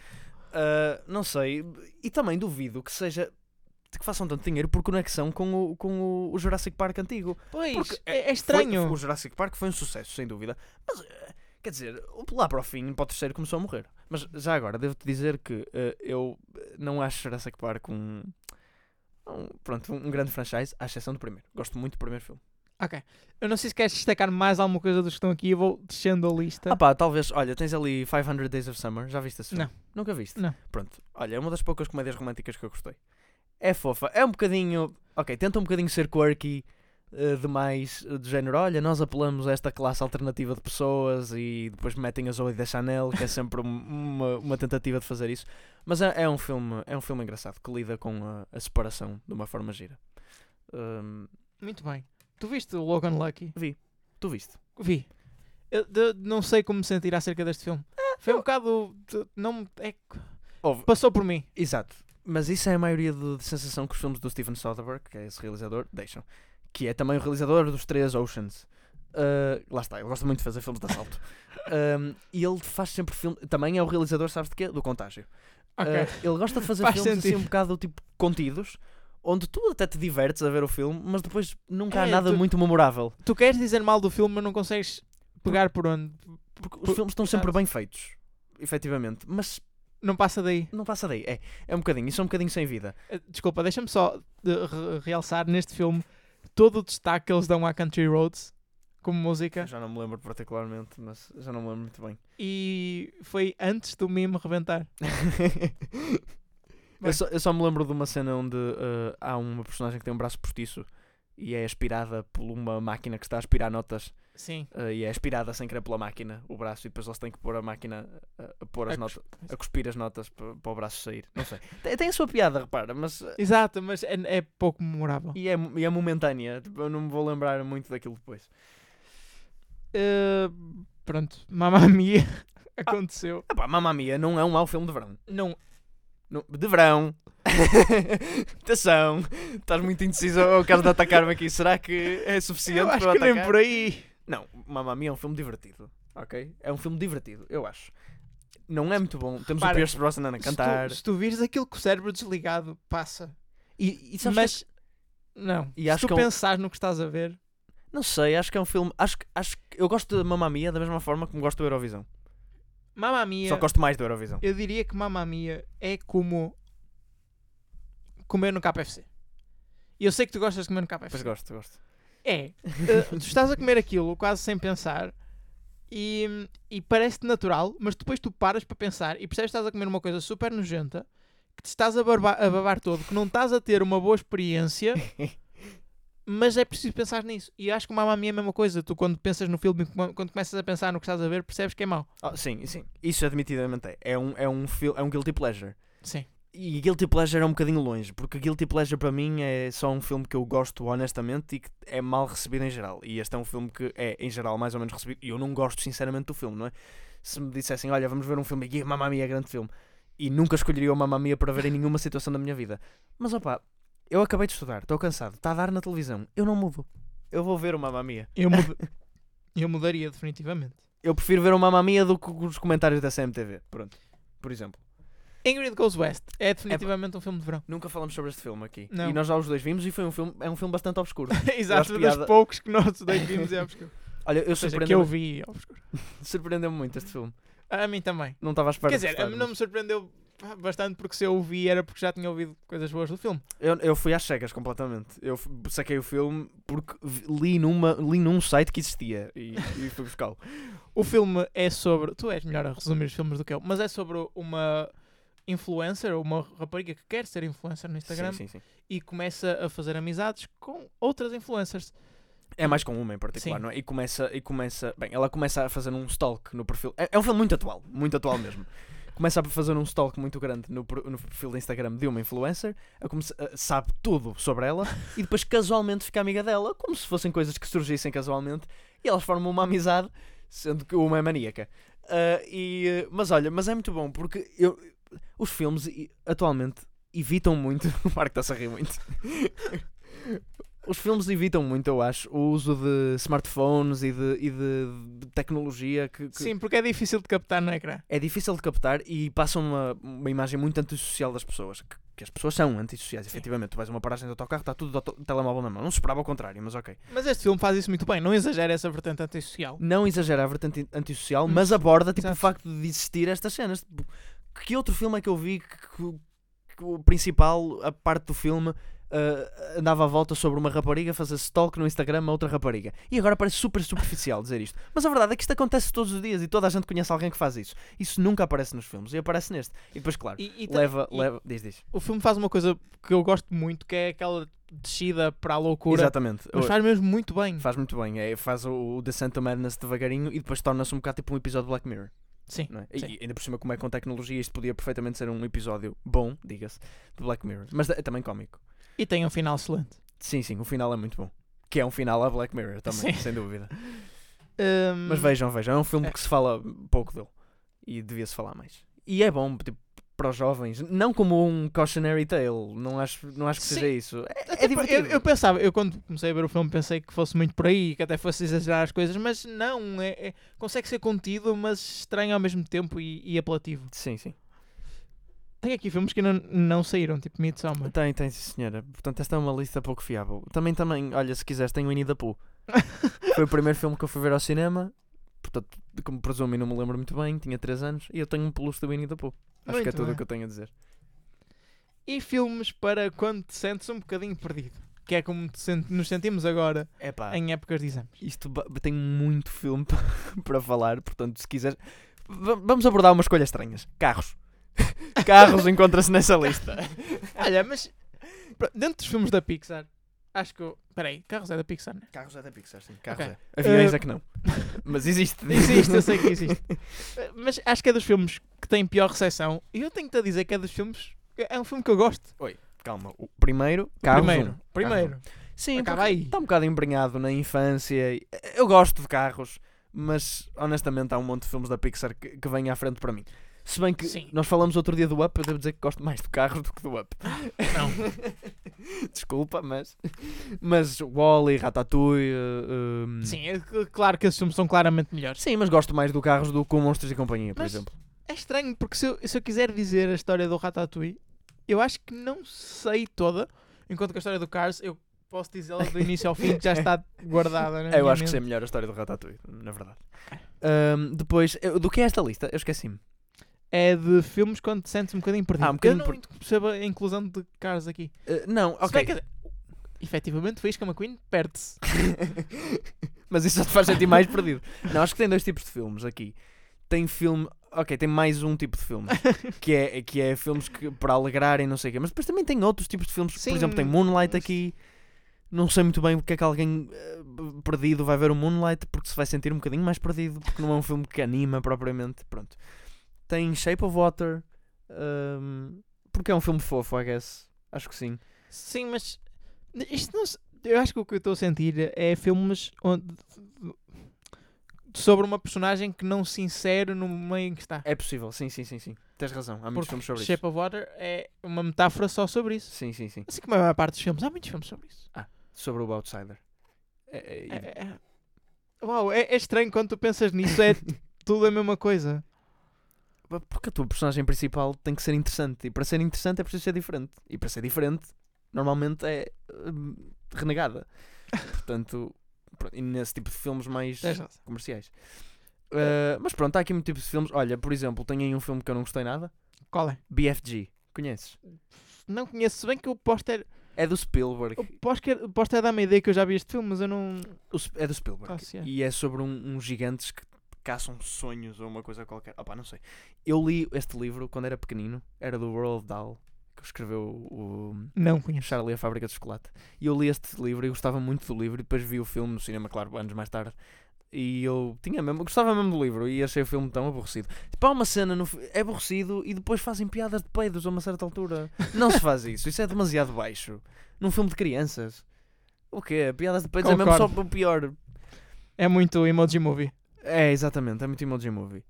Ah, não sei. E também duvido que seja. que façam tanto dinheiro por conexão com o, com o, Jurassic Park antigo. Pois, é, é Foi- estranho. o Jurassic Park foi um sucesso, sem dúvida. Mas, eh, quer dizer, lá para o fim, para o terceiro começou a morrer. Mas já agora, devo-te dizer que eh, eu eh, não acho Jurassic Park um, um, pronto, um grande franchise, à exceção do primeiro. Gosto muito do primeiro filme. Ok. Eu não sei se queres destacar mais alguma coisa dos que estão aqui. Eu vou descendo a lista. Ah pá, talvez, olha, tens ali 500 Days of Summer, já viste esse filme? Não. Nunca viste? Não. Pronto, olha, é uma das poucas comédias românticas que eu gostei. É fofa, é um bocadinho, ok, tenta um bocadinho ser quirky eh, demais, eh, do género, olha, nós apelamos a esta classe alternativa de pessoas e depois metem a Zoe da Chanel, que é sempre um- uma, uma tentativa de fazer isso. Mas é, é um filme, é um filme engraçado, que lida com a, a separação de uma forma gira. Hum, Muito bem. Tu viste o Logan Lucky? tu viste? Vi. Eu de- não sei como me sentir acerca deste filme. Foi um bocado. de- Não, é, Houve, passou por mim. Exato. Mas isso é a maioria de, de sensação que os filmes do Steven Soderbergh, que é esse realizador, deixam. Que é também o realizador dos três Oceans. Uh, lá está, ele gosta muito de fazer filmes de assalto. [laughs] Um, e ele faz sempre filme. Também é o realizador, sabes de quê? Do Contágio. Ok. Uh, ele gosta de fazer Faz filmes assim sentido. um bocado tipo contidos, onde tu até te divertes a ver o filme, mas depois nunca há É, nada tu- muito memorável. Tu queres dizer mal do filme, mas não consegues pegar por onde. Porque os Por- filmes estão sempre exato. bem feitos, efetivamente. Mas Não passa daí. não passa daí. É, é um bocadinho, isso é um bocadinho sem vida. Eh, Desculpa, deixa-me só de re- realçar neste filme todo o destaque que eles dão à Country Roads como música. Já não me lembro particularmente, mas já não me lembro muito bem. E foi antes do meme rebentar. [laughs] eu, só, eu só me lembro de uma cena onde eh, há uma personagem que tem um braço postiço e é aspirada por uma máquina que está a aspirar notas Sim. eh, e é aspirada sem querer pela máquina o braço e depois eles têm que pôr a máquina eh, a, pôr as A notas a cuspir as notas para, o braço sair. Não sei. [laughs] Tem, tem a sua piada, repara, mas eh, Exato, mas é, é pouco memorável. e é, e é momentânea. Tipo, eu não me vou lembrar muito daquilo depois. Eh, pronto, Mamma Mia [laughs] aconteceu. Epá, Mamma Mia não é um mau filme de verão. Não, No- de verão. [laughs] Atenção. Estás muito indeciso ou queres de atacar-me aqui? Será que é suficiente eu acho para que nem atacar? por aí. Não, Mamma Mia é um filme divertido. Ok? É um filme divertido, eu acho. Não é muito bom. Temos Para, o Pierce Brosnan a Se cantar. tu, se tu vires aquilo que o cérebro desligado passa. E, e mas. que- Não. E se tu que é um- no que estás a ver. Não sei, acho que é um filme. Acho, acho que eu gosto de Mamma Mia da mesma forma como gosto do Eurovisão. Mamma Mia. Só gosto mais do Eurovisão. Eu diria que Mamma Mia é como comer no KFC. E eu sei que tu gostas de comer no KFC. Pois gosto, gosto. É. eh, tu estás a comer aquilo quase sem pensar e, e parece-te natural, mas depois tu paras para pensar e percebes que estás a comer uma coisa super nojenta, que te estás a, barba- a babar todo, que não estás a ter uma boa experiência, [laughs] mas é preciso pensar nisso. E acho que o Mamma Mia é a mesma coisa. Tu quando pensas no filme, quando começas a pensar no que estás a ver, percebes que é mau. Ah, sim, sim. Isso admitidamente é. É um, é um, é um guilty pleasure. Sim. E Guilty Pleasure é um bocadinho longe, porque Guilty Pleasure para mim é só um filme que eu gosto honestamente e que é mal recebido em geral. E este é um filme que é, em geral, mais ou menos recebido. E eu não gosto sinceramente do filme, não é? Se me dissessem, olha, vamos ver um filme e Mamma Mia é grande filme, e nunca escolheria o Mamma Mia para ver em nenhuma situação da minha vida. Mas opá, eu acabei de estudar, estou cansado, está a dar na televisão, eu não mudo. Eu vou ver o Mamma Mia. Eu, mud- [laughs] eu mudaria definitivamente. Eu prefiro ver o Mamma Mia do que os comentários da CMTV. Pronto, por exemplo. Ingrid Goes West é definitivamente um filme de verão. Nunca falamos sobre este filme aqui. Não. E nós já os dois vimos e foi um filme, é um filme bastante obscuro. [laughs] Exato, dos piada- poucos que nós dois vimos é obscuro. [laughs] Olha, eu seja, que surpreendeu-me eu vi é obscuro. surpreendeu muito este filme. A mim também. Não estava à espera Quer dizer, a gostar, mim não mas me surpreendeu bastante porque se eu o vi era porque já tinha ouvido coisas boas do filme. eu, eu fui às cegas completamente. Eu saquei o filme porque li, numa, li num site que existia e, e fui buscá-lo. O filme é sobre. Tu és melhor a resumir os filmes do que eu, mas é sobre uma influencer, uma rapariga que quer ser influencer no Instagram Sim, sim, sim. e começa a fazer amizades com outras influencers. É mais com uma em particular, Sim. não é? E começa, e começa. Bem, ela começa a fazer um stalk no perfil. É, é um filme muito atual, muito atual mesmo. [laughs] Começa a fazer um stalk muito grande no, no perfil do Instagram de uma influencer, a come- a- sabe tudo sobre ela [laughs] e depois casualmente fica amiga dela, como se fossem coisas que surgissem casualmente, e elas formam uma amizade, sendo que uma é maníaca. Ah, e, mas olha, mas é muito bom porque eu, os filmes atualmente evitam muito. [laughs] O Marco está-se a rir muito. Os filmes evitam muito, eu acho, o uso de smartphones e de, e de- de tecnologia que, que Sim, porque é difícil de captar no ecrã. é difícil de captar e passam uma, uma imagem muito antissocial das pessoas. Que, que as pessoas são antissociais, Sim. efetivamente. Tu vais a uma paragem do autocarro, está tudo do auto- telemóvel na mão. Não se esperava ao contrário, mas ok. Mas este filme faz isso muito bem, não exagera essa vertente antissocial. Não exagera a vertente antissocial, Hum, mas aborda tipo, o facto de existir estas cenas. Tipo, que outro filme é que eu vi que, que- que o principal, a parte do filme, ah, andava à volta sobre uma rapariga fazer stalk no Instagram a outra rapariga? E agora parece super superficial dizer isto. Mas a verdade é que isto acontece todos os dias e toda a gente conhece alguém que faz isso. Isso nunca aparece nos filmes e aparece neste. E depois, claro, E, e leva, e leva. Diz, diz. O filme faz uma coisa que eu gosto muito, que é aquela descida para a loucura. Exatamente. Mas faz mesmo muito bem. Faz muito bem. É, faz o, o Descent to Madness devagarinho e depois torna-se um bocado tipo um episódio de Black Mirror. Sim. É? Sim. E ainda por cima, como é com tecnologia, isto podia perfeitamente ser um episódio bom, diga-se, de Black Mirror. Mas é também cómico. E tem um final excelente. Sim, sim, o final é muito bom. Que é um final a Black Mirror também, Sim. sem dúvida. Hum, Mas vejam, vejam, é um filme É. que se fala pouco dele. E devia-se falar mais. E é bom, tipo, para os jovens. Não como um cautionary tale. Não acho, não acho que Sim. seja isso. É, é divertido. eu, eu pensava, eu quando comecei a ver o filme pensei que fosse muito por aí, que até fosse exagerar as coisas, mas não, é, é- consegue ser contido, mas estranho ao mesmo tempo e, e apelativo. Sim, sim. Tem aqui filmes que não, não saíram, tipo Midsommar. Tem, tem, sim, senhora. Portanto, esta é uma lista pouco fiável. Também, também, olha, se quiseres, tem o Winnie the Pooh. [laughs] Foi o primeiro filme que eu fui ver ao cinema. Portanto, como presumo e não me lembro muito bem, tinha 3 anos e eu tenho um peluche do Winnie the Pooh. Acho que é Muito tudo bem. o que eu tenho a dizer. E filmes para quando te sentes um bocadinho perdido, que é como sent- nos sentimos agora É pá, em épocas de exames. isto tem muito filme [laughs] para falar. Portanto, se quiseres, va- vamos abordar umas escolhas estranhas: carros. [laughs] Carros encontra-se nessa lista. Olha, mas dentro dos filmes da Pixar, acho que. eu- Peraí, Carros é da Pixar, né? Carros é da Pixar, sim. Carros Ok. é. Aviões Eh, é que não. [laughs] Mas existe. Existe, eu sei que existe. [laughs] Eh, Mas acho que é dos filmes que têm pior recepção. E eu tenho-te a dizer que é dos filmes. É um filme que eu gosto. Calma, o primeiro, Carros primeiro. um. Primeiro. Carros. Sim, Acaba porque aí. Está um bocado embrenhado na infância. e- Eu gosto de carros, mas honestamente há um monte de filmes da Pixar que, que vêm à frente para mim. Se bem que Sim. nós falamos outro dia do Up, eu devo dizer que gosto mais do carros do que do Up. Não. [laughs] Desculpa, mas. Mas Wally, Ratatouille. uh, um, Sim, é claro que esses filmes são claramente melhores. Sim, mas gosto mais do carros do que o Monstros e Companhia, por Mas- exemplo. É estranho, porque se eu, se eu quiser dizer a história do Ratatouille, eu acho que não sei toda. Enquanto que a história do Cars, eu posso dizê-la do início ao fim, que já está [laughs] guardada. Na Eu acho que sei mente. melhor a história do Ratatouille, na verdade. Um, depois, eu- do que é esta lista? Eu esqueci-me. É de filmes quando te sentes um bocadinho perdido. Ah, um bocadinho eu não percebo a inclusão de Cars aqui. Uh, não, Se bem ok. que, efetivamente, Faísca McQueen perde-se. [laughs] Mas isso só te faz sentir mais perdido. Não, acho que tem dois tipos de filmes aqui. Tem filme. Ok, tem mais um tipo de filme. [laughs] que, é, que é filmes que, para alegrarem, não sei o quê. Mas depois também tem outros tipos de filmes. Sim, Por exemplo, tem Moonlight mas- aqui. Não sei muito bem porque é que alguém eh, perdido vai ver o Moonlight, porque se vai sentir um bocadinho mais perdido, porque não é um filme que anima propriamente. Pronto. Tem Shape of Water. hum, Porque é um filme fofo, I guess. Acho que sim. Sim, mas isto não eu acho que o que eu estou a sentir é filmes onde sobre uma personagem que não se insere no meio em que está. É possível, sim, sim, sim, sim. Tens razão. Há muitos Porque filmes sobre Shape of Water é uma metáfora só sobre isso. isso. Sim, sim, sim. Assim como a maior parte dos filmes, há muitos filmes sobre isso. Sobre o Outsider. É, é- e- É- é- Uau, é, é estranho quando tu pensas nisso, é [laughs] tudo a mesma coisa. Porque a tua personagem principal tem que ser interessante. E para ser interessante é preciso ser diferente. E para ser diferente, normalmente é hum, renegada. [laughs] Portanto, e nesse tipo de filmes mais razão. comerciais. Uh, mas pronto, há aqui muito tipo de filmes. Olha, por exemplo, tem aí um filme que eu não gostei nada. Qual é? BFG. Conheces? Não conheço, bem que o póster. É do Spielberg. O póster, dá-me a ideia que eu já vi este filme, mas eu não. O é do Spielberg. Ah, é. E é sobre um- uns gigantes que caçam sonhos ou uma coisa qualquer. Opá, não sei. Eu li este livro quando era pequenino. Era do Roald Dahl, que escreveu o, Não conheço. Charlie a Fábrica de Chocolate. E eu li este livro e gostava muito do livro. E depois vi o filme no cinema, claro, anos mais tarde. E eu tinha mesmo, gostava mesmo do livro e achei o filme tão aborrecido. Tipo, há uma cena, no, é aborrecido e depois fazem piadas de peidos a uma certa altura. Não se faz isso, isso é demasiado baixo. Num filme de crianças. O quê? Piadas de peidos é mesmo só Concordo. o pior. É muito emoji movie. É, exatamente, é muito emoji movie.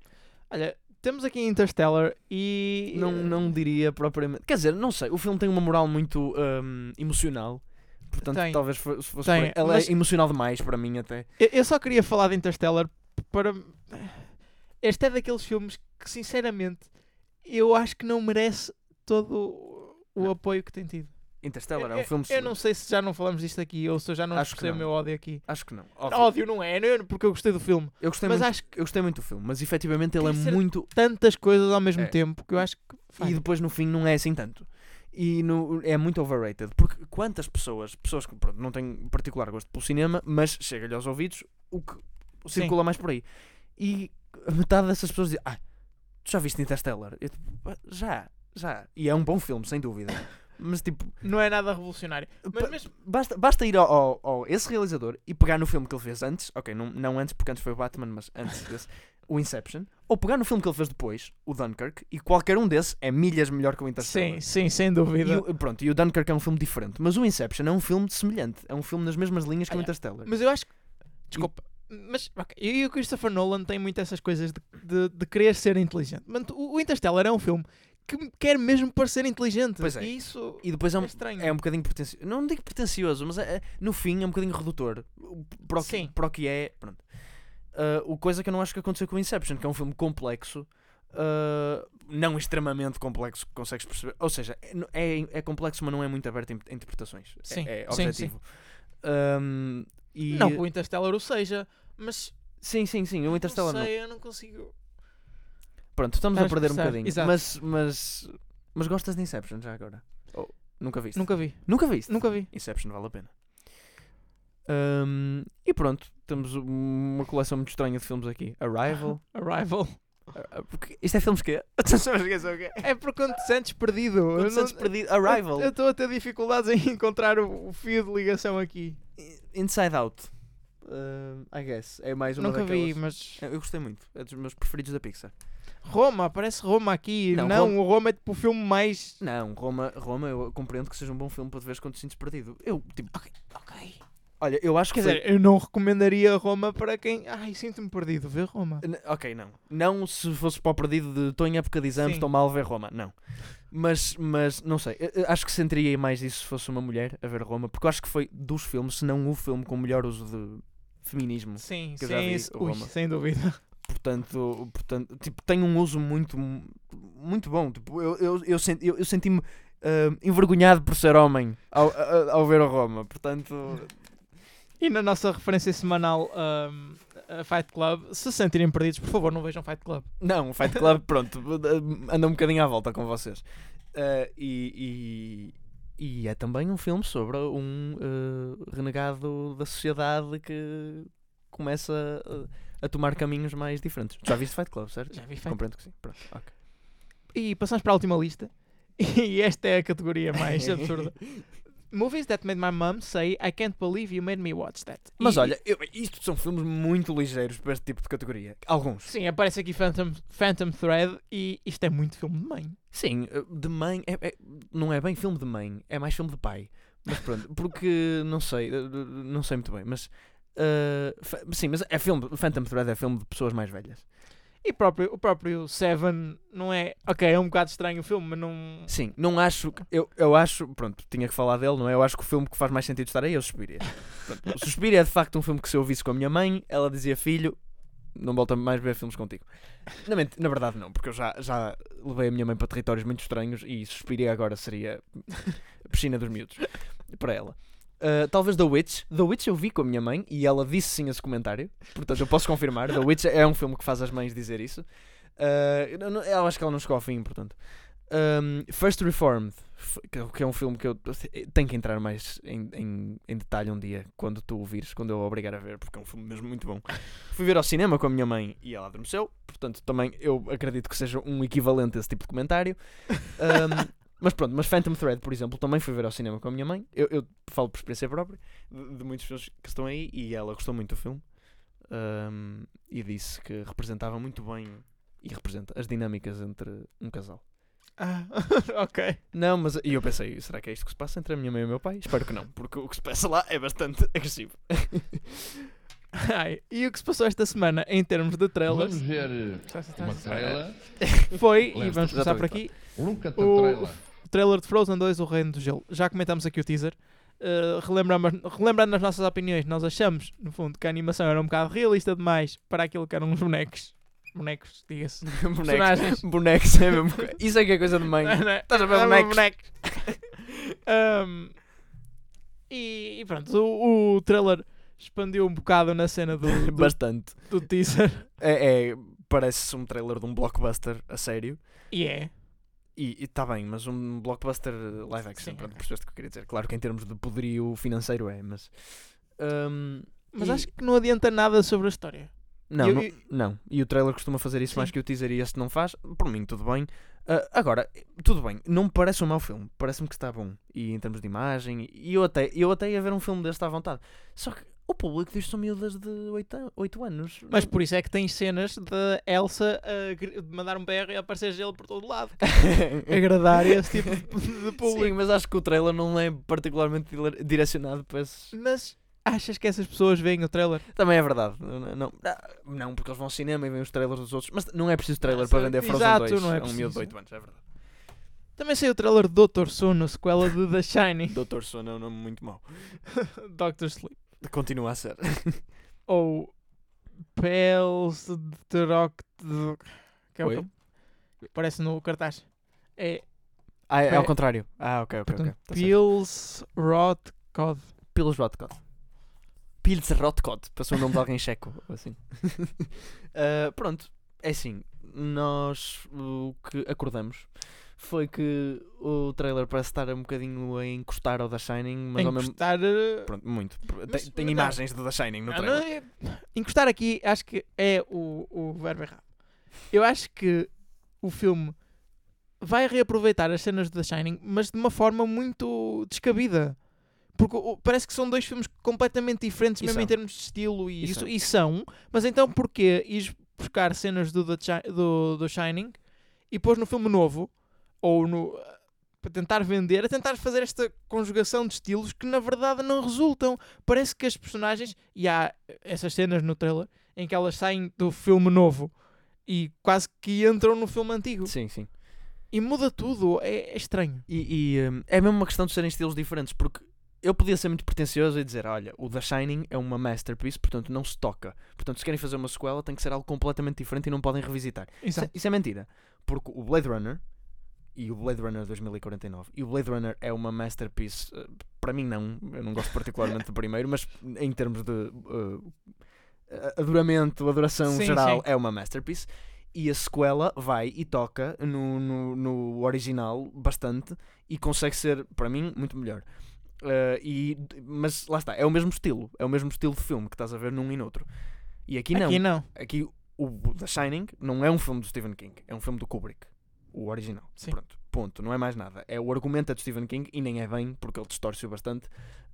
Olha, temos aqui Interstellar e. Não, não diria propriamente. Quer dizer, não sei, o filme tem uma moral muito hum, emocional. Portanto, Tem. talvez fo- se fosse. Tem. Ela mas- é emocional demais para mim, até. Eu, só queria falar de Interstellar para. Este é daqueles filmes que, sinceramente, eu acho que não merece todo o- o Não. apoio que tem tido. Interstellar é um filme. Eu não sei se já não falamos disto aqui ou se eu já não Acho expressei o meu ódio aqui. Acho que não. Óbvio. Ódio não é, não é porque eu gostei do filme. Eu gostei, Mas muito, acho que eu gostei muito do filme, mas efetivamente ele é muito. tantas coisas ao mesmo É. tempo que eu acho que. E depois no fim não é assim tanto. E no- é muito overrated. Porque quantas pessoas, pessoas que pronto, não têm particular gosto pelo cinema, mas chega-lhe aos ouvidos o que Sim. circula mais por aí. E metade dessas pessoas diz: Ah, tu já viste Interstellar? Eu, tipo, "Ah, já, já. E é um bom filme, sem dúvida. Mas tipo, Não é nada revolucionário. Mas. Basta, basta ir ao, ao- ao- esse realizador e pegar no filme que ele fez antes, ok, não, não antes porque antes foi o Batman, mas antes desse, o Inception, ou pegar no filme que ele fez depois, o Dunkirk, e qualquer um desses é milhas melhor que o Interstellar. Sim, sim, sem E dúvida. o, pronto, e o Dunkirk é um filme diferente, mas o Inception é um filme semelhante, é um filme nas mesmas linhas que o Interstellar. Mas eu acho que. Desculpa. Mas ok, e o Christopher Nolan tem muito essas coisas de, de, de querer ser inteligente. Mas o o Interstellar é um filme que quer mesmo parecer inteligente. Pois é. E isso E depois é é um, estranho. é um bocadinho pretencioso, não digo pretencioso, mas é- é- no fim é um bocadinho redutor para o que, Sim. para o que é. Pronto. Ah, o coisa que eu não acho que aconteceu com o Inception, que é um filme complexo, ah, não extremamente complexo, que consegues perceber. Ou seja, é, é, é complexo, mas não é muito aberto a in- a interpretações. É- Sim, é, sim, objetivo. Ahm, e, Não que o Interstellar o seja, mas. Sim, sim, sim. O Interstellar não não. sei, eu não consigo. Pronto, estamos Estás a perder um bocadinho. exato. Mas, mas, mas gostas de Inception já agora? Ou nunca viste? Nunca vi. Nunca viste? Nunca vi. Inception vale a pena. E pronto, temos uma coleção muito estranha de filmes aqui. Arrival. [laughs] Arrival. Ah, porque isto é filmes que [laughs] Tu sabes o que é só o quê? É porque quando te sentes perdido. Quando te sentes não- perdido. Arrival. Eu estou a ter dificuldades em encontrar o, o fio de ligação aqui. Inside Out. Ah, I guess. É mais uma Nunca vi, daquelas. mas. Eu gostei muito. É dos meus preferidos da Pixar. Roma, aparece Roma aqui. Não, Não, Roma- o Roma é tipo o filme mais. Não, Roma, Roma eu compreendo que seja um bom filme para te veres quando te sentes perdido. Eu, tipo, Ok. olha, eu acho que Quer foi- dizer, eu não recomendaria Roma para quem. Ai, sinto-me perdido. Vê Roma. N- Ok, não. Não se fosse para o perdido de estou em época de exames, Sim. estou mal ver Roma. Não. Mas, mas não sei. Eu- eu acho que sentiria mais isso se fosse uma mulher a ver Roma, porque eu acho que foi dos filmes, se não o filme com o melhor uso de feminismo. Sim, Que eu já sim. vi isso- ui, sem dúvida. Portanto, portanto tipo, tem um uso muito, muito bom. Tipo, eu, eu, eu, senti, eu, eu senti-me ah, envergonhado por ser homem ao, a- ao ver o Roma. Portanto, E na nossa referência semanal um, a Fight Club, se se sentirem perdidos, por favor, não vejam Fight Club. Não, o Fight Club, pronto, anda um bocadinho à volta com vocês. Uh, e, e, e é também um filme sobre um uh, renegado da sociedade que começa a, a tomar caminhos mais diferentes. Já viste Fight Club, certo? Já vi Fight Compreendo que sim. Pronto, ok. E passamos para a última lista. [laughs] E esta é a categoria mais [laughs] absurda. movies that made my mom say I can't believe you made me watch that. Mas E- olha, eu- isto são filmes muito ligeiros para este tipo de categoria. Alguns. Sim, aparece aqui Phantom, Phantom Thread e isto é muito filme de mãe. Sim, eh, de mãe. é- é- não é bem filme de mãe, é mais filme de pai. Mas pronto, porque não sei, eh, não sei muito bem. Mas. Fa- sim, mas é filme. Phantom Thread é filme de pessoas mais velhas. E próprio, o próprio Seven não é. Ok, é um bocado estranho o filme, mas não. Sim, não acho. Eu, eu acho. Pronto, tinha que falar dele, não é? Eu acho que o filme que faz mais sentido estar aí é o Suspiria. [laughs] Pronto, o Suspiria é de facto um filme que se eu visse com a minha mãe, ela dizia: Filho, não volta mais a ver filmes contigo. Na, ment- na verdade, não, porque eu já, já levei a minha mãe para territórios muito estranhos e Suspiria agora seria a piscina dos miúdos para ela. Uh, talvez The Witch. The Witch eu vi com a minha mãe e ela disse sim esse comentário. Portanto, eu posso confirmar. The Witch é um filme que faz as mães dizer isso. Uh, eu, acho que ela não chegou ao fim, portanto. Um, First Reformed, que é um filme que eu tenho que entrar mais em, em, em detalhe um dia, quando tu ouvires, quando eu a obrigar a ver, porque é um filme mesmo muito bom. Fui ver ao cinema com a minha mãe e ela adormeceu, portanto também eu acredito que seja um equivalente a esse tipo de comentário. Um, mas pronto, mas Phantom Thread, por exemplo, também fui ver ao cinema com a minha mãe. Eu, eu falo por experiência própria de, de muitos filmes que estão aí e ela gostou muito do filme um, e disse que representava muito bem e representa as dinâmicas entre um casal. Ah, [laughs] ok. Não, mas e eu pensei, será que é isto que se passa entre a minha mãe e o meu pai? Espero que não, porque o que se passa lá é bastante [laughs] agressivo. Ai, e o que se passou esta semana em termos de trailers Vamos ver uma trailer. foi, e vamos começar por aqui, the O- trailer. o trailer de Frozen 2, O Reino do Gelo. Já comentámos aqui o teaser. Uh, relembramos, relembrando as nossas opiniões, nós achamos, no fundo, que a animação era um bocado realista demais para aquilo que eram os bonecos. Bonecos, diga-se. [laughs] bonecos. Bonecos é mesmo. Isso é que é coisa de mãe. [laughs] Estás a ver bonecos? Um, [laughs] e, e pronto, o, o trailer expandiu um bocado na cena do, do, Bastante. do teaser. É, é- parece um trailer de um blockbuster a sério. E é. E está bem, mas um blockbuster live action, Sim, pronto, percebeste o que eu queria dizer. Claro que em termos de poderio financeiro é, mas. hum, Mas E- acho que não adianta nada sobre a história. Não, Eu- não, eu- não. E o trailer costuma fazer isso Sim. mais que o teaser e este não faz. Por mim, tudo bem. Ah, agora, tudo bem. Não me parece um mau filme. Parece-me que está bom. E em termos de imagem. E eu até, eu até ia ver um filme deste à vontade. Só que o público diz que são miúdas de 8, 8 anos. Mas por isso é que tens cenas de Elsa a mandar um berro e aparecer gelo por todo lado. [laughs] Agradar esse tipo de, público. Sim, mas acho que o trailer não é particularmente dire- direcionado para esses. Mas achas que essas pessoas veem o trailer? Também é verdade. Não, não, não, porque eles vão ao cinema e veem os trailers dos outros. Mas não é preciso trailer Ah, para vender Frozen exato, 2 não é a um miúdo de preciso. 8 anos, é verdade. Também saiu o trailer de Doutor Sono, sequela de The [laughs] Shining. Doutor Sono é um nome muito mau. [laughs] Doctor Sleep. Continua a ser. [laughs] Ou Pels de Rock. Que é o que aparece no cartaz. É Ah, é, É- ao contrário. Ah, ok, ok, ok. portanto, Tá certo. Pils Rot Cod. Pils Rotcod. Pils Rotcod. Passou o nome de alguém checo. [laughs] Assim. [laughs] Ah, pronto. É assim. Nós o que acordamos foi que o trailer parece estar um bocadinho a encostar ao The Shining, mas ao mesmo Encostar. eh, Pronto, muito. Mas- Tem, tem imagens do The Shining no Ah, trailer. não é- Encostar aqui acho que é o, o verbo errado. Eu acho que o filme vai reaproveitar as cenas de The Shining, mas de uma forma muito descabida. Porque parece que são dois filmes completamente diferentes, E mesmo são. em termos de estilo e, E isso, são. e são. Mas então porquê ires buscar cenas do, The do, do Shining e pôs no filme novo, ou no. para tentar vender, a tentar fazer esta conjugação de estilos que na verdade não resultam. Parece que as personagens, e há essas cenas no trailer em que elas saem do filme novo e quase que entram no filme antigo Sim, sim. e muda tudo. É, é estranho. E, e, hum, é mesmo uma questão de serem estilos diferentes, porque eu podia ser muito pretencioso e dizer: olha, o The Shining é uma masterpiece, portanto não se toca. Portanto, se querem fazer uma sequela, tem que ser algo completamente diferente e não podem revisitar. Isso, é- isso é mentira, porque o Blade Runner e o Blade Runner 2049 e o Blade Runner é uma masterpiece. eh, Para mim, não, eu não gosto particularmente do [laughs] primeiro, mas em termos de eh, adoramento, adoração Sim, geral, sim. é uma masterpiece. E a sequela vai e toca no, no, no original bastante e consegue ser, para mim, muito melhor. Eh, e, mas lá está, é o mesmo estilo, é o mesmo estilo de filme que estás a ver num e noutro. E aqui não. Aqui não. Aqui o The Shining não é um filme do Stephen King, é um filme do Kubrick, o original. Sim. Pronto. Ponto, não é mais nada. É o argumento é de Stephen King e nem é bem, porque ele distorce bastante.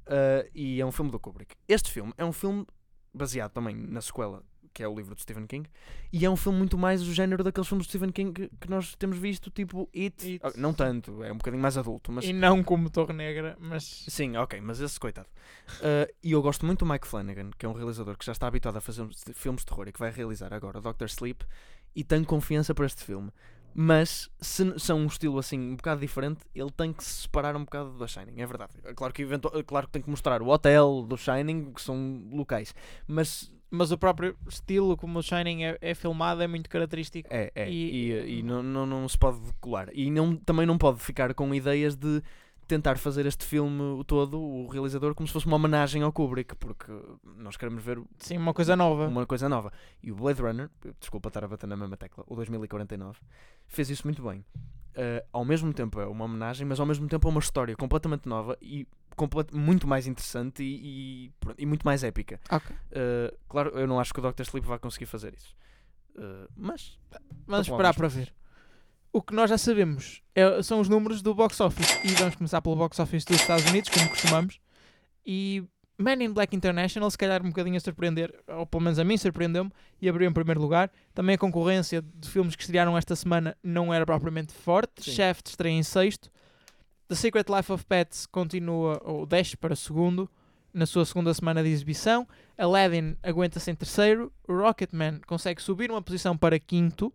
Uh, e é um filme do Kubrick. Este filme é um filme baseado também na sequela, que é o livro de Stephen King, e é um filme muito mais do género daqueles filmes de Stephen King que, que nós temos visto, tipo It. It. Ah, Não tanto, é um bocadinho mais adulto, mas E não como Torre Negra, mas Sim, ok, mas esse coitado. Uh, e eu gosto muito do Mike Flanagan, que é um realizador que já está habituado a fazer filmes de terror e que vai realizar agora Doctor Sleep, e tenho confiança para este filme. Mas se são um estilo assim um bocado diferente, ele tem que se separar um bocado do Shining, é verdade. É Claro que, é claro que tem que mostrar o hotel do Shining, que são locais, mas mas o próprio estilo como o Shining é, é filmado é muito característico. É, é. E- E, e, não, não, não se pode colar. E não, também não pode ficar com ideias de tentar fazer este filme o todo, o realizador, como se fosse uma homenagem ao Kubrick, porque nós queremos ver Sim, uma coisa nova. uma coisa nova. E o Blade Runner, desculpa estar a bater na mesma tecla, o 2049, fez isso muito bem. Uh, ao mesmo tempo é uma homenagem, mas ao mesmo tempo é uma história completamente nova e muito mais interessante e, e, e muito mais épica. Ok. Uh, claro, eu não acho que o Dr. Sleep vai conseguir fazer isso. Uh, mas Vamos Então, esperar para ver. O que nós já sabemos é- são os números do box office. E vamos começar pelo box office dos Estados Unidos, como costumamos. E Man in Black International, se calhar um bocadinho a surpreender, ou pelo menos a mim surpreendeu-me, e abriu em primeiro lugar. Também a concorrência de filmes que estrearam esta semana não era propriamente forte. Sim. Shaft estreia em sexto. The Secret Life of Pets continua, ou desce para segundo, na sua segunda semana de exibição. Aladdin aguenta-se em terceiro. Rocketman consegue subir uma posição para quinto.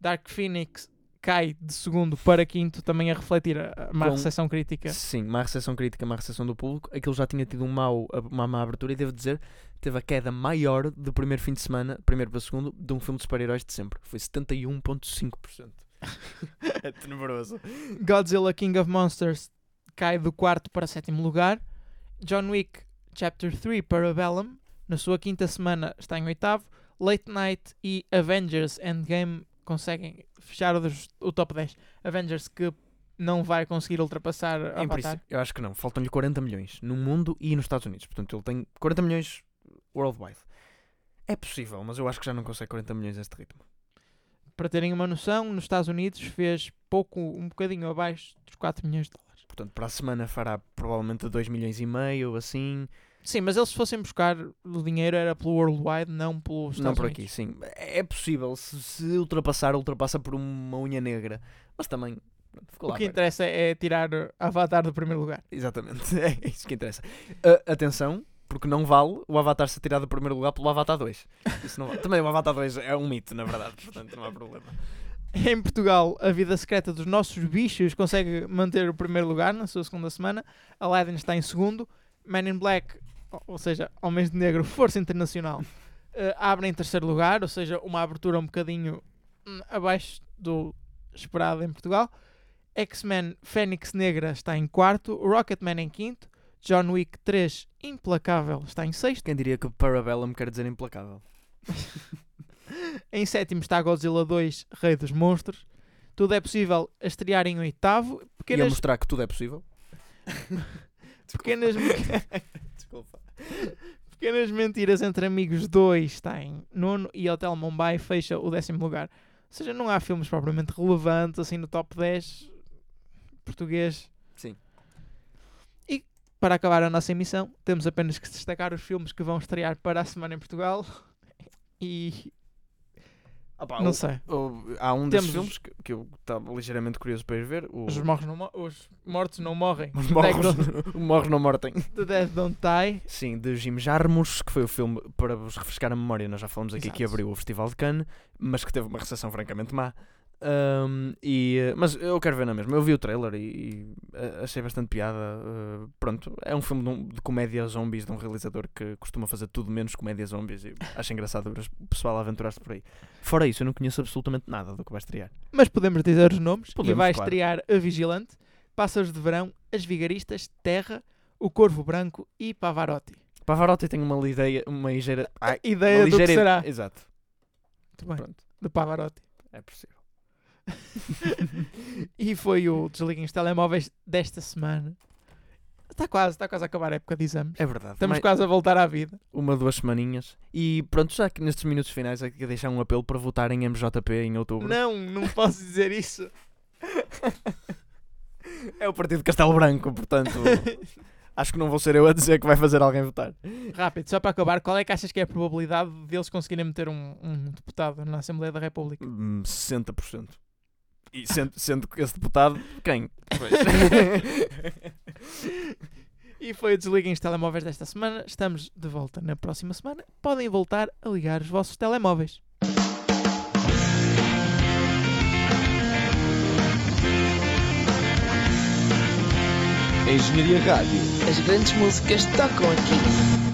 Dark Phoenix cai de segundo para quinto, também a refletir a má Com- recepção crítica. sim, má recepção crítica, má recepção do público. Aquilo já tinha tido um mau, uma má abertura e devo dizer, teve a queda maior do primeiro fim de semana, primeiro para segundo, de um filme de super-heróis de sempre. Foi 71,5%. [laughs] é tenebroso. Godzilla King of Monsters cai do quarto para sétimo lugar. John Wick Chapter 3 Parabellum, na sua quinta semana, está em oitavo. Late Night e Avengers Endgame conseguem fechar o top 10. Avengers que não vai conseguir ultrapassar Em Avatar. eu acho que não. Faltam-lhe 40 milhões no mundo e nos Estados Unidos. Portanto, ele tem 40 milhões worldwide. É possível, mas eu acho que já não consegue 40 milhões a este ritmo. Para terem uma noção, nos Estados Unidos fez pouco, um bocadinho abaixo dos 4 milhões de dólares. Portanto, para a semana fará provavelmente 2 milhões e meio, assim. Sim, mas eles se fossem buscar o dinheiro era pelo worldwide, não pelos não Estados por Unidos. aqui, sim. É possível. Se, se ultrapassar, ultrapassa por uma unha negra. Mas também. Ficou O lá que perto. interessa é tirar Avatar do primeiro lugar. Exatamente. [laughs] É isso que interessa. A- atenção, porque não vale o Avatar ser tirado do primeiro lugar pelo Avatar 2. Isso não vale. Também o Avatar 2 é um mito, na verdade. Portanto, não há problema. [laughs] Em Portugal, a vida secreta dos nossos bichos consegue manter o primeiro lugar na sua segunda semana. Aladdin está em segundo. Man in Black, ou- seja, Homens de Negro, [laughs] Força Internacional, eh, abre em terceiro lugar, ou seja, uma abertura um bocadinho hum, abaixo do esperado em Portugal. X-Men Fênix Negra está em quarto. Rocketman em quinto. John Wick 3 Implacável está em sexto. Quem diria que Parabellum quer dizer implacável? [laughs] Em sétimo está Godzilla 2 Rei dos Monstros. Tudo é possível a estrear em oitavo. E a Pequenas, mostrar que tudo é possível? [laughs] pequenas, Desculpa. Pequenas Mentiras entre Amigos 2 está em nono e Hotel Mumbai fecha o décimo lugar. Ou seja, não há filmes propriamente relevantes assim no top 10 português. Sim. E para acabar a nossa emissão, temos apenas que destacar os filmes que vão estrear para a semana em Portugal. [laughs] E Opa, não o- sei. o- há um desses Temos filmes que, que eu estava ligeiramente curioso para ir ver. O... Os, morros não os mortos não morrem. Os morros, [laughs] Morre não mortem. [laughs] The Dead Don't Die. Sim, de Jim Jarmusch, que foi o filme, para vos refrescar a memória, nós já falamos aqui que Exato. abriu o Festival de Cannes, mas que teve uma recepção francamente má. Ahm, e, mas eu quero ver na mesma. Eu vi o trailer e, e, eh, achei bastante piada. eh, pronto, é um filme de, um- de comédia zombies de um realizador que costuma fazer tudo menos comédia zombies. E acho engraçado ver o pessoal aventurar-se por aí. Fora isso, eu não conheço absolutamente nada do que vai estrear. Mas podemos dizer os nomes. e Podemos, vai claro. estrear A Vigilante, Pássaros de Verão, As Vigaristas, Terra, O Corvo Branco e Pavarotti. Pavarotti tem uma ideia, uma ligeira. Ai, Ideia uma do que ligeira- será. Exato, Muito bem. pronto, De Pavarotti. é possível. [laughs] e foi o Desliguem os Telemóveis desta semana. Está quase, está quase a acabar a época de exames. É verdade. Estamos mas- quase a voltar à vida. uma, duas semaninhas. E pronto, já que nestes minutos finais é que deixar um apelo para votarem em MJP em outubro. Não, não posso dizer isso. É o partido de Castelo Branco, portanto. [laughs] acho que não vou ser eu a dizer que vai fazer alguém votar. Rápido, só para acabar, qual é que achas que é a probabilidade deles conseguirem meter um, um deputado na Assembleia da República? Hum, 60%. E sendo, sendo que esse deputado, quem? [laughs] E foi o Desliguem os Telemóveis desta semana. Estamos de volta na próxima semana. Podem voltar a ligar os vossos telemóveis. Engenharia Rádio. As grandes músicas tocam aqui.